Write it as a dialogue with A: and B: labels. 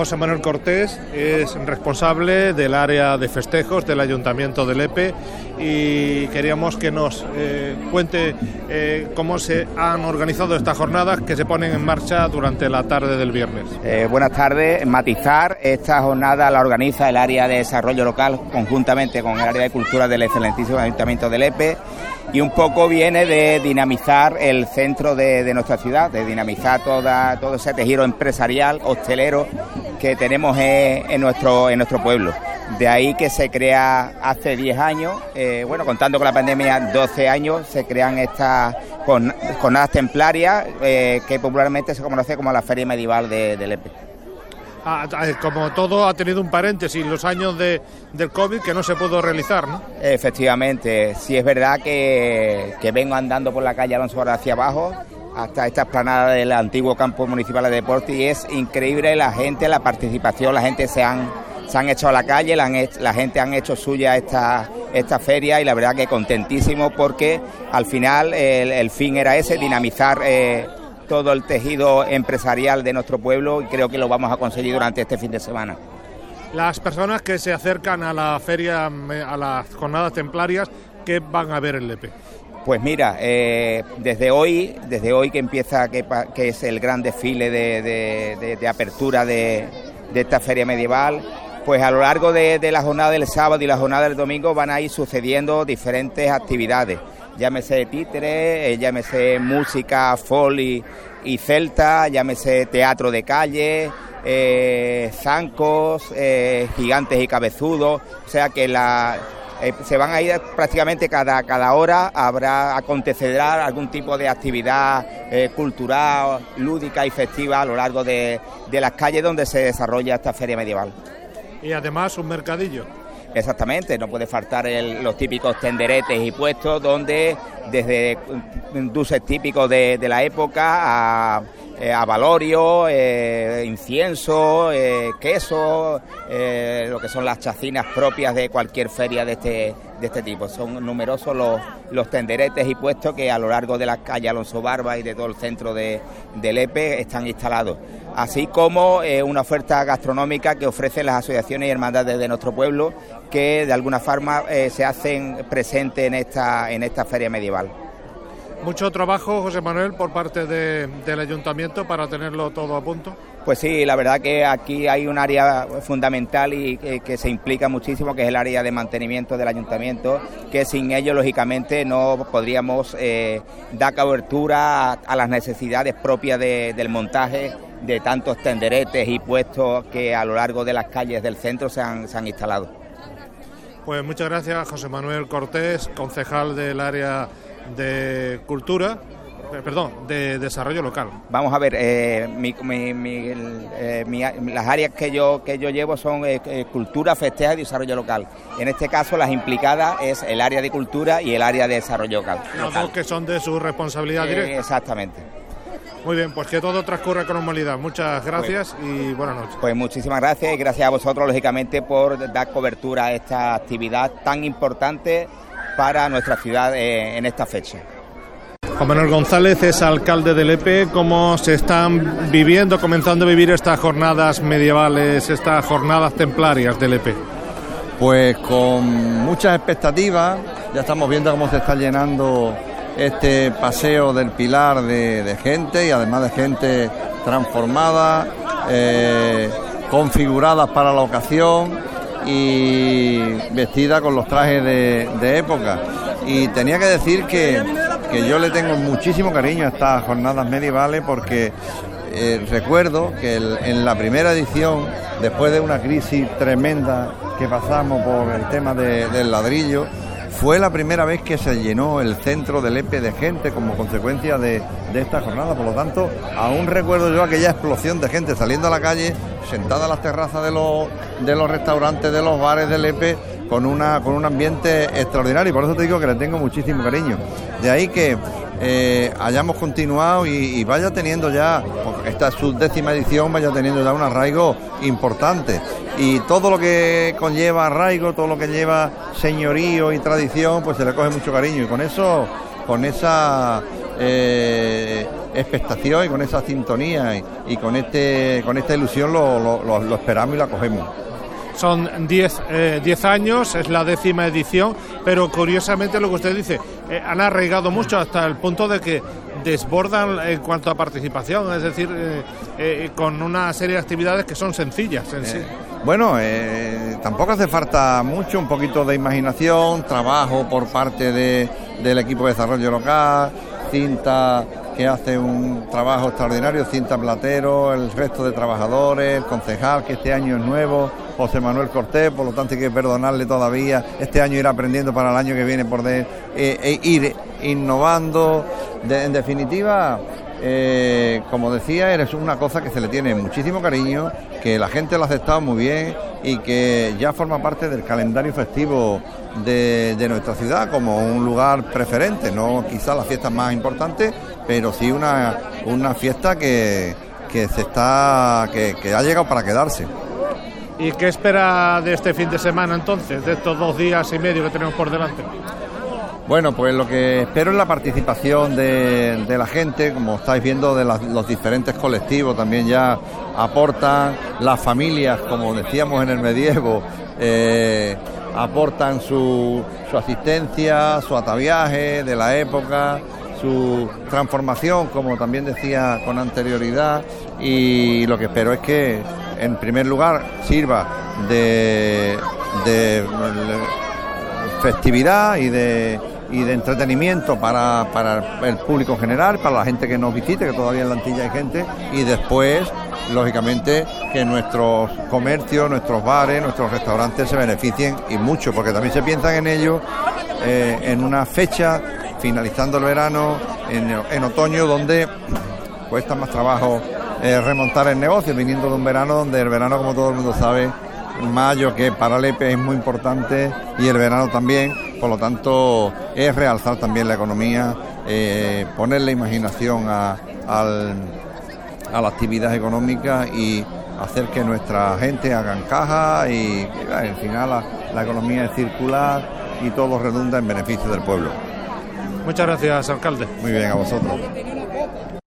A: José Manuel Cortés es responsable del área de festejos del Ayuntamiento de Lepe y queríamos que nos eh, cuente eh, cómo se han organizado estas jornadas que se ponen en marcha durante la tarde del viernes.
B: Eh, buenas tardes. Matizar, esta jornada la organiza el área de desarrollo local conjuntamente con el área de cultura del excelentísimo Ayuntamiento de Lepe y un poco viene de dinamizar el centro de, nuestra ciudad, de dinamizar todo ese tejido empresarial, hostelero que tenemos en nuestro pueblo. De ahí que se crea hace 10 años, eh, bueno, contando con la pandemia, 12 años, se crean estas jornadas templarias eh, que popularmente se conoce como la Feria Medieval de, de Lepe.
A: Ah, ah, como todo ha tenido un paréntesis, los años de, del COVID que no se pudo realizar, ¿no?
B: Efectivamente, sí es verdad que, vengo andando por la calle Alonso hacia abajo hasta esta explanada del antiguo campo municipal de deporte y es increíble la gente, la participación, la gente se han, se han hecho a la calle, la, la gente han hecho suya esta, esta feria y la verdad que contentísimo porque al final el, fin era ese, dinamizar... Eh, todo el tejido empresarial de nuestro pueblo y creo que lo vamos a conseguir durante este fin de semana.
A: Las personas que se acercan a la feria, a las jornadas templarias, ¿qué van a ver en Lepe?
B: Pues mira, eh, desde hoy, desde hoy que empieza, que, es el gran desfile de, apertura de, esta feria medieval, pues a lo largo de, la jornada del sábado y la jornada del domingo van a ir sucediendo diferentes actividades. Llámese títere, eh, llámese música, folk y, celta, llámese teatro de calle, eh, zancos, eh, gigantes y cabezudos, o sea que la, se van a ir prácticamente cada, cada hora, habrá, acontecerá algún tipo de actividad cultural, lúdica y festiva a lo largo de, de las calles donde se desarrolla esta feria medieval.
A: Y además un mercadillo.
B: Exactamente, no puede faltar los típicos tenderetes y puestos donde desde dulces típicos de, la época a, eh, valorio, eh, incienso, eh, queso, lo que son las chacinas propias de cualquier feria de este, de este tipo. Son numerosos los, los tenderetes y puestos que a lo largo de las calles Alonso Barba y de todo el centro de, de Lepe están instalados así como eh, una oferta gastronómica que ofrecen las asociaciones y hermandades de nuestro pueblo que de alguna forma eh, se hacen presentes en esta, en esta feria medieval.
A: Mucho trabajo, José Manuel, por parte del ayuntamiento para tenerlo todo a punto.
B: Pues sí, la verdad que aquí hay un área fundamental y que, se implica muchísimo, que es el área de mantenimiento del ayuntamiento, que sin ello, lógicamente, no podríamos eh, dar cobertura a, las necesidades propias del montaje de tantos tenderetes y puestos que a lo largo de las calles del centro se han, se han instalado.
A: Pues muchas gracias José Manuel Cortés, concejal del área de cultura, eh, perdón, de desarrollo local.
B: Vamos a ver, eh, eh, las áreas que yo que yo llevo son cultura, festeja y desarrollo local. En este caso, las implicadas es el área de cultura y el área de desarrollo local.
A: Los dos que son de su responsabilidad directa.
B: Exactamente.
A: Muy bien, pues que todo transcurra con normalidad. Muchas gracias y buenas noches.
B: Pues muchísimas gracias y gracias a vosotros, lógicamente, por dar cobertura a esta actividad tan importante para nuestra ciudad eh, en esta fecha.
A: Juan Manuel González es alcalde de Lepe. ¿Cómo se están viviendo, comenzando a vivir estas jornadas medievales, estas jornadas templarias de Lepe?
C: Pues con muchas expectativas, ya estamos viendo cómo se está llenando este paseo del Pilar de, gente y además de gente transformada, eh, configurada para la ocasión y vestida con los trajes de, época. Y tenía que decir que, yo le tengo muchísimo cariño a estas jornadas medievales porque eh, recuerdo que en la primera edición, después de una crisis tremenda que pasamos por el tema del ladrillo, fue la primera vez que se llenó el centro del EPE de gente como consecuencia de, esta jornada. Por lo tanto, aún recuerdo yo aquella explosión de gente saliendo a la calle, sentada a las terrazas de los, de los restaurantes, de los bares del EPE, con, una, con un ambiente extraordinario. Y por eso te digo que le tengo muchísimo cariño. De ahí que eh, hayamos continuado y, vaya teniendo ya, esta es su décima edición, vaya teniendo ya un arraigo importante. Y todo lo que conlleva arraigo, todo lo que lleva señorío y tradición, pues se le coge mucho cariño. Y con eso, con esa eh, expectación y con esa sintonía y, con este con esta ilusión lo, esperamos y la cogemos.
A: Son 10 eh, años, es la décima edición, pero curiosamente lo que usted dice, eh, han arraigado mucho hasta el punto de que desbordan en cuanto a participación, es decir, con una serie de actividades que son sencillas en sí.
C: Bueno, tampoco hace falta mucho, un poquito de imaginación, trabajo por parte de, del equipo de desarrollo local, Cinta que hace un trabajo extraordinario, Cinta Platero, el resto de trabajadores, el concejal que este año es nuevo, José Manuel Cortés, por lo tanto hay que perdonarle todavía, este año ir aprendiendo para el año que viene por de, eh, e ir innovando, en definitiva eh, como decía, eres una cosa que se le tiene muchísimo cariño, que la gente lo ha aceptado muy bien y que ya forma parte del calendario festivo de, nuestra ciudad como un lugar preferente, no quizá la fiesta más importante, pero sí una, una fiesta que, que se está que, que ha llegado para quedarse.
A: ¿Y qué espera de este fin de semana entonces, de estos dos días y medio que tenemos por delante?
C: Bueno, pues lo que espero es la participación de, la gente, como estáis viendo, de los diferentes colectivos también ya aportan, las familias, como decíamos en el medievo, eh, aportan su, su asistencia, su ataviaje de la época, su transformación, como también decía con anterioridad, y lo que espero es que, en primer lugar, sirva de festividad y de y de entretenimiento para, para el público general, para la gente que nos visite, que todavía en la Antilla hay gente, y después, lógicamente, que nuestros comercios, nuestros bares, nuestros restaurantes se beneficien y mucho, porque también se piensan en ello eh, en una fecha, finalizando el verano, en, otoño, donde cuesta más trabajo eh, remontar el negocio, viniendo de un verano donde el verano, como todo el mundo sabe, mayo, que para Lepe es muy importante, y el verano también, por lo tanto es realzar también la economía, eh, poner la imaginación a, la actividad económica y hacer que nuestra gente hagan caja y al final la, la economía es circular y todo redunda en beneficio del pueblo.
A: Muchas gracias, alcalde.
C: Muy bien, a vosotros.